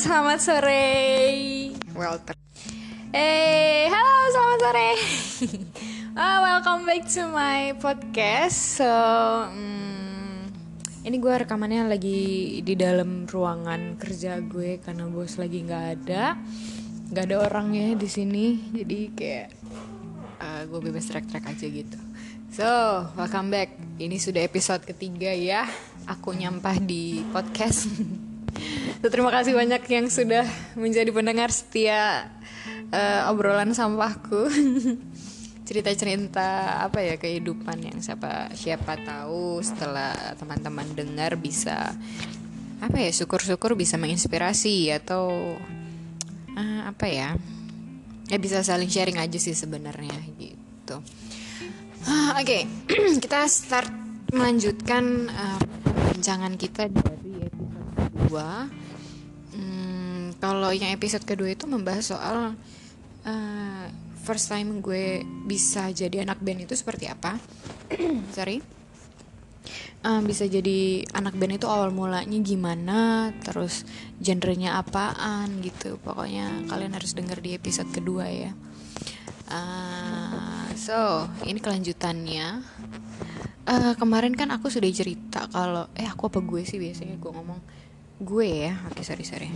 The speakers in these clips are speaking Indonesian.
selamat sore. Welter. Eh, halo, selamat sore. uh, welcome back to my podcast. So, hmm, ini gue rekamannya lagi di dalam ruangan kerja gue karena bos lagi nggak ada, nggak ada orangnya di sini. Jadi kayak uh, gue bebas track-track aja gitu. So, welcome back. Ini sudah episode ketiga ya. Aku nyampah di podcast. Terima kasih banyak yang sudah menjadi pendengar setia uh, obrolan sampahku. Cerita-cerita apa ya kehidupan yang siapa siapa tahu setelah teman-teman dengar bisa apa ya syukur-syukur bisa menginspirasi atau uh, apa ya ya bisa saling sharing aja sih sebenarnya gitu. Uh, Oke, okay. kita start melanjutkan uh, perbincangan kita dari episode kedua kalau yang episode kedua itu membahas soal uh, first time gue bisa jadi anak band itu seperti apa. Sorry. Uh, bisa jadi anak band itu awal mulanya gimana terus genrenya apaan gitu. Pokoknya kalian harus denger di episode kedua ya. Uh, so ini kelanjutannya. Uh, kemarin kan aku sudah cerita kalau eh aku apa gue sih biasanya gue ngomong? Gue ya? Oke okay, sorry sorry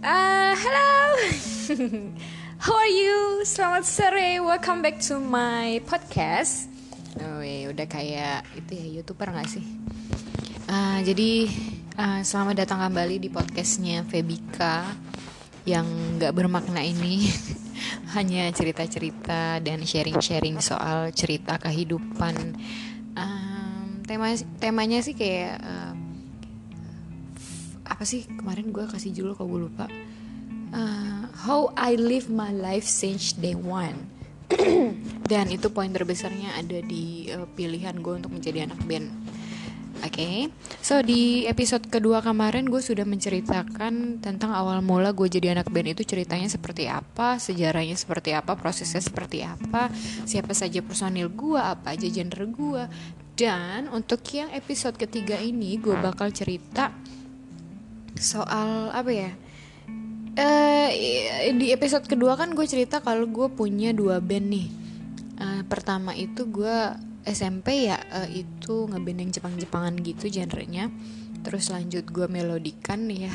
Uh, hello, how are you? Selamat sore, welcome back to my podcast. Oh, ya, udah kayak itu ya youtuber gak sih? Uh, jadi uh, selamat datang kembali di podcastnya Febika yang gak bermakna ini hanya cerita-cerita dan sharing-sharing soal cerita kehidupan. Um, tema temanya sih kayak uh, apa sih kemarin gue kasih judul kalau gue lupa uh, How I Live My Life Since Day One dan itu poin terbesarnya ada di uh, pilihan gue untuk menjadi anak band Oke, okay. so di episode kedua kemarin gue sudah menceritakan tentang awal mula gue jadi anak band itu ceritanya seperti apa, sejarahnya seperti apa, prosesnya seperti apa, siapa saja personil gue, apa aja genre gue. Dan untuk yang episode ketiga ini gue bakal cerita soal apa ya? Uh, di episode kedua kan gue cerita kalau gue punya dua band nih. Uh, pertama itu gue SMP ya uh, itu ngeband yang Jepang-Jepangan gitu genrenya. Terus lanjut gue melodikan ya.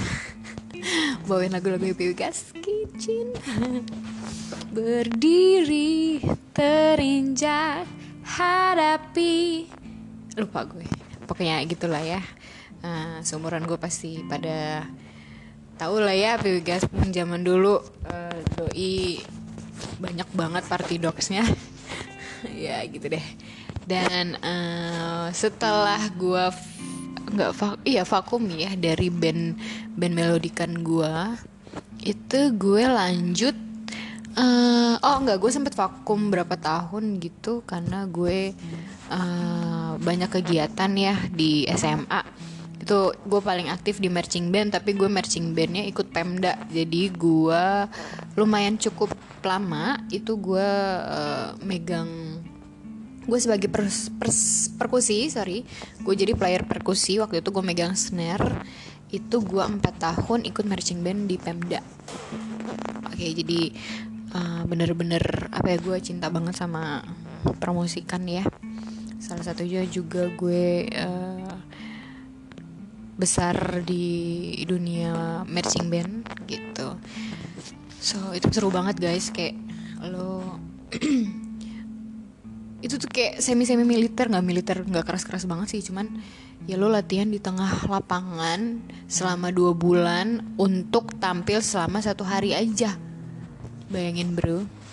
Bawain lagu-lagu Happy Gas Kitchen berdiri terinjak hadapi. Lupa gue. Pokoknya gitulah ya uh, seumuran gue pasti pada tahu lah ya PW Gas zaman dulu uh, doi banyak banget party dogsnya. Ya gitu deh. Dan uh, setelah gue nggak va iya vakum ya dari band band melodikan gue itu gue lanjut uh, oh enggak gue sempet vakum berapa tahun gitu karena gue uh, banyak kegiatan ya di SMA itu gue paling aktif di marching band tapi gue marching bandnya ikut pemda. Jadi gue lumayan cukup lama itu gue uh, megang gue sebagai pers, pers, perkusi sorry. Gue jadi player perkusi waktu itu gue megang snare. Itu gue empat tahun ikut marching band di pemda. Oke jadi uh, bener-bener apa ya gue cinta banget sama promosikan ya. Salah satunya juga gue uh, besar di dunia marching band gitu. So itu seru banget guys. Kayak lo itu tuh kayak semi semi militer. Nggak militer nggak keras keras banget sih. Cuman ya lo latihan di tengah lapangan selama dua bulan untuk tampil selama satu hari aja. Bayangin bro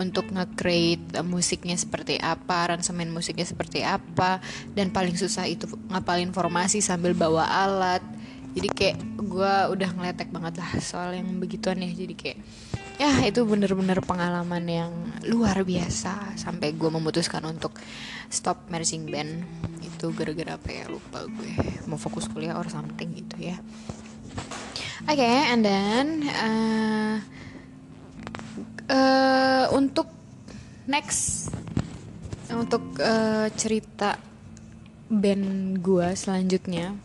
untuk nge-create musiknya seperti apa, aransemen musiknya seperti apa, dan paling susah itu ngapalin informasi sambil bawa alat. Jadi kayak gue udah ngeletek banget lah soal yang begituan ya. Jadi kayak ya itu bener-bener pengalaman yang luar biasa sampai gue memutuskan untuk stop marching band itu gara-gara apa ya lupa gue mau fokus kuliah or something gitu ya. Oke, okay, and then uh, uh, untuk next untuk uh, cerita band gue selanjutnya.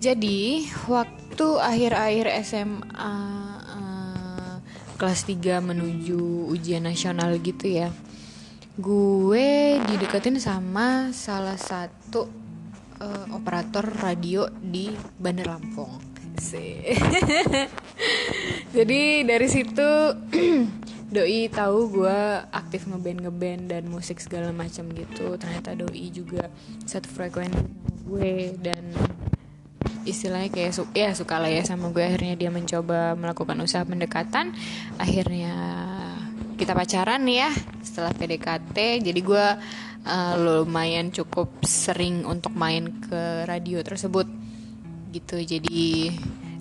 Jadi waktu akhir-akhir SMA uh, kelas 3 menuju ujian nasional gitu ya gue dideketin sama salah satu uh, operator radio di Bandar Lampung jadi dari situ doi tahu gue aktif ngeband ngeband dan musik segala macam gitu. Ternyata doi juga satu frekuensi gue dan istilahnya kayak su ya suka lah ya sama gue. Akhirnya dia mencoba melakukan usaha pendekatan. Akhirnya kita pacaran ya setelah PDKT jadi gue uh, lumayan cukup sering untuk main ke radio tersebut gitu. Jadi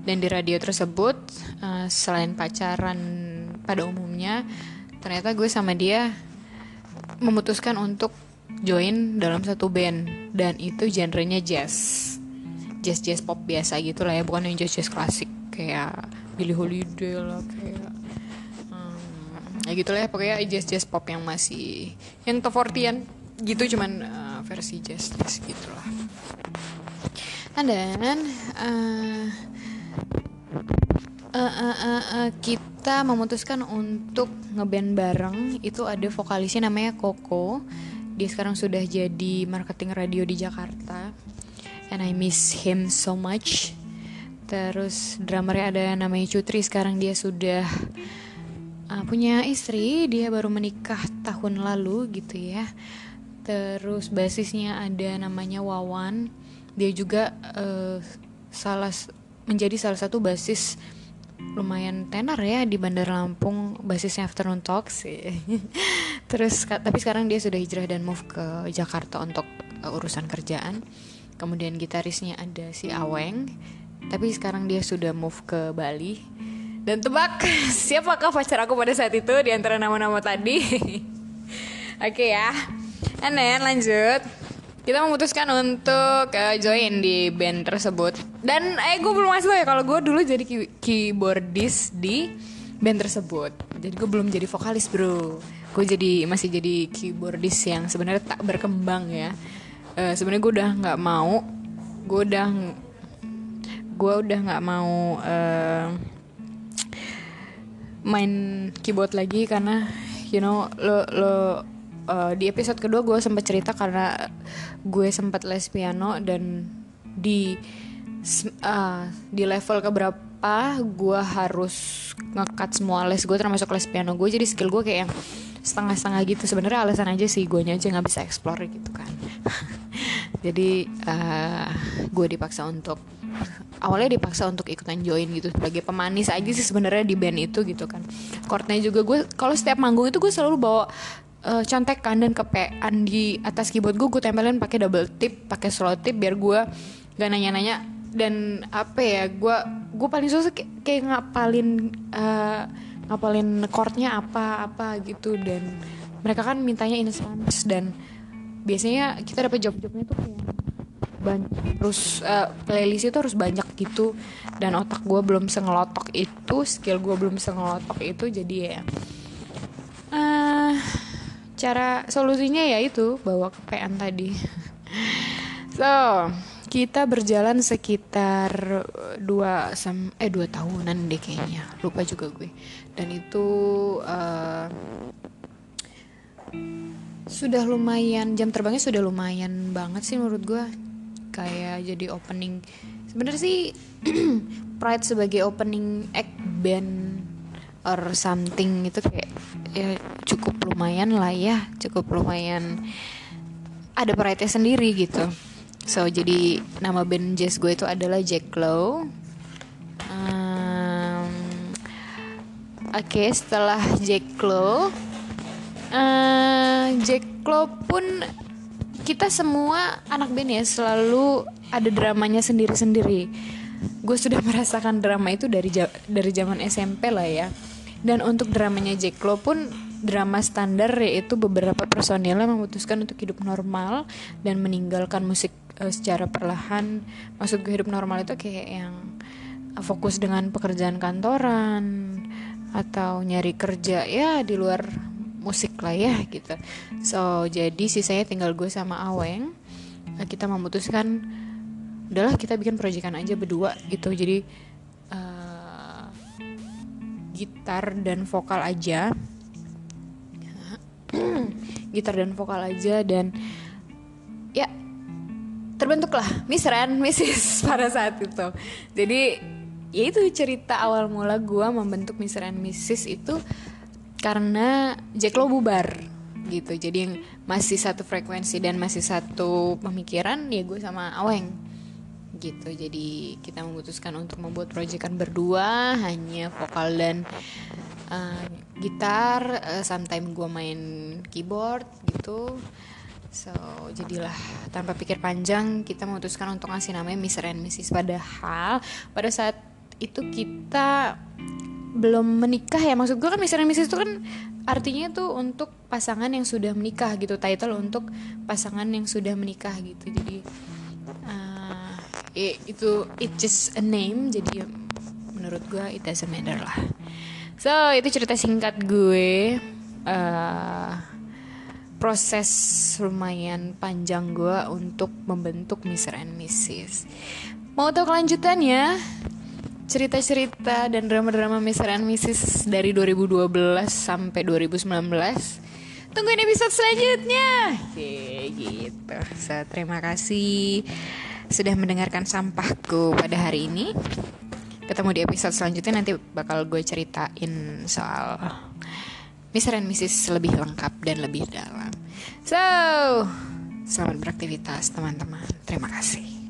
dan di radio tersebut uh, selain pacaran pada umumnya ternyata gue sama dia memutuskan untuk join dalam satu band. Dan itu genrenya jazz. Jazz jazz pop biasa gitu lah ya. Bukan yang jazz jazz klasik. Kayak Billie Holiday lah kayak hmm, ya gitu lah ya. Pokoknya jazz jazz pop yang masih yang top 40 gitu. Cuman uh, versi jazz jazz gitulah and then uh, uh, uh, uh, uh, kita memutuskan untuk ngeband bareng. Itu ada vokalisnya namanya Koko. Dia sekarang sudah jadi marketing radio di Jakarta. And I miss him so much. Terus drummernya ada namanya Cutri. Sekarang dia sudah uh, punya istri. Dia baru menikah tahun lalu gitu ya. Terus basisnya ada namanya Wawan dia juga uh, salah menjadi salah satu basis lumayan tenar ya di Bandar Lampung basisnya Afternoon Talks. Terus tapi sekarang dia sudah hijrah dan move ke Jakarta untuk uh, urusan kerjaan. Kemudian gitarisnya ada si Aweng tapi sekarang dia sudah move ke Bali. Dan tebak siapakah pacar aku pada saat itu di antara nama-nama tadi? Oke okay ya. And then lanjut kita memutuskan untuk uh, join di band tersebut. Dan eh gue belum masuk ya kalau gue dulu jadi key keyboardist di band tersebut. Jadi gue belum jadi vokalis bro. Gue jadi masih jadi keyboardist yang sebenarnya tak berkembang ya. Uh, sebenarnya gue udah nggak mau gue udah gue udah nggak mau uh, main keyboard lagi karena you know lo lo uh, di episode kedua gue sempat cerita karena gue sempat les piano dan di uh, di level keberapa gue harus ngekat semua les gue termasuk les piano gue jadi skill gue kayak yang setengah-setengah gitu. Sebenarnya alasan aja sih gue aja nggak bisa explore gitu kan. Jadi uh, gue dipaksa untuk awalnya dipaksa untuk ikutan join gitu sebagai pemanis aja sih sebenarnya di band itu gitu kan. Chordnya juga gue kalau setiap manggung itu gue selalu bawa uh, contekan dan kepean di atas keyboard gue gue tempelin pakai double tip pakai slow tip biar gue gak nanya-nanya. Dan apa ya gue gue paling susah kayak, kayak ngapalin uh, ngapalin chordnya apa apa gitu. Dan mereka kan mintanya in dan biasanya kita dapat job-jobnya tuh kayak banyak terus uh, playlist itu harus banyak gitu. Dan otak gue belum sengelotok itu skill gue belum sengelotok itu jadi ya cara solusinya ya itu bawa kepean tadi. So kita berjalan sekitar dua sam eh dua tahunan deh kayaknya. Lupa juga gue. Dan itu uh, sudah lumayan jam terbangnya sudah lumayan banget sih menurut gue. Kayak jadi opening. Sebenarnya sih Pride sebagai opening act band or something itu kayak ya cukup lumayan lah ya cukup lumayan ada pride sendiri gitu so jadi nama band jazz gue itu adalah Jack Low um, oke okay, setelah Jack Low uh, Jack Lo pun kita semua anak band ya selalu ada dramanya sendiri-sendiri. Gue sudah merasakan drama itu dari dari zaman SMP lah ya. Dan untuk dramanya Jack Lo pun drama standar yaitu beberapa personilnya memutuskan untuk hidup normal dan meninggalkan musik uh, secara perlahan. Maksud gue hidup normal itu kayak yang fokus dengan pekerjaan kantoran atau nyari kerja ya di luar musik lah ya gitu so jadi sisanya tinggal gue sama Aweng kita memutuskan udahlah kita bikin proyekan aja berdua gitu jadi gitar dan vokal aja. Gitar dan vokal aja dan ya terbentuklah Miss Ren, Mrs pada saat itu. Jadi ya itu cerita awal mula gue membentuk Miss Ren, Mrs itu karena Jack Lo bubar gitu. Jadi yang masih satu frekuensi dan masih satu pemikiran ya gue sama Aweng gitu jadi kita memutuskan untuk membuat proyekan berdua hanya vokal dan uh, gitar uh, sometimes gue main keyboard gitu so jadilah tanpa pikir panjang kita memutuskan untuk ngasih namanya Mr. and Mrs. padahal pada saat itu kita belum menikah ya maksud gue kan Mr. and Mrs. itu kan artinya tuh untuk pasangan yang sudah menikah gitu title untuk pasangan yang sudah menikah gitu jadi uh, itu it just a name jadi menurut gue it doesn't matter lah So itu cerita singkat gue uh, Proses lumayan panjang gue untuk membentuk Mr. and Mrs. Mau tahu kelanjutannya? Cerita-cerita dan drama-drama Mr. and Mrs. dari 2012 sampai 2019 Tungguin episode selanjutnya Oke gitu so, Terima kasih sudah mendengarkan sampahku pada hari ini ketemu di episode selanjutnya nanti bakal gue ceritain soal Mr. and Mrs. lebih lengkap dan lebih dalam. So, selamat beraktivitas teman-teman. Terima kasih.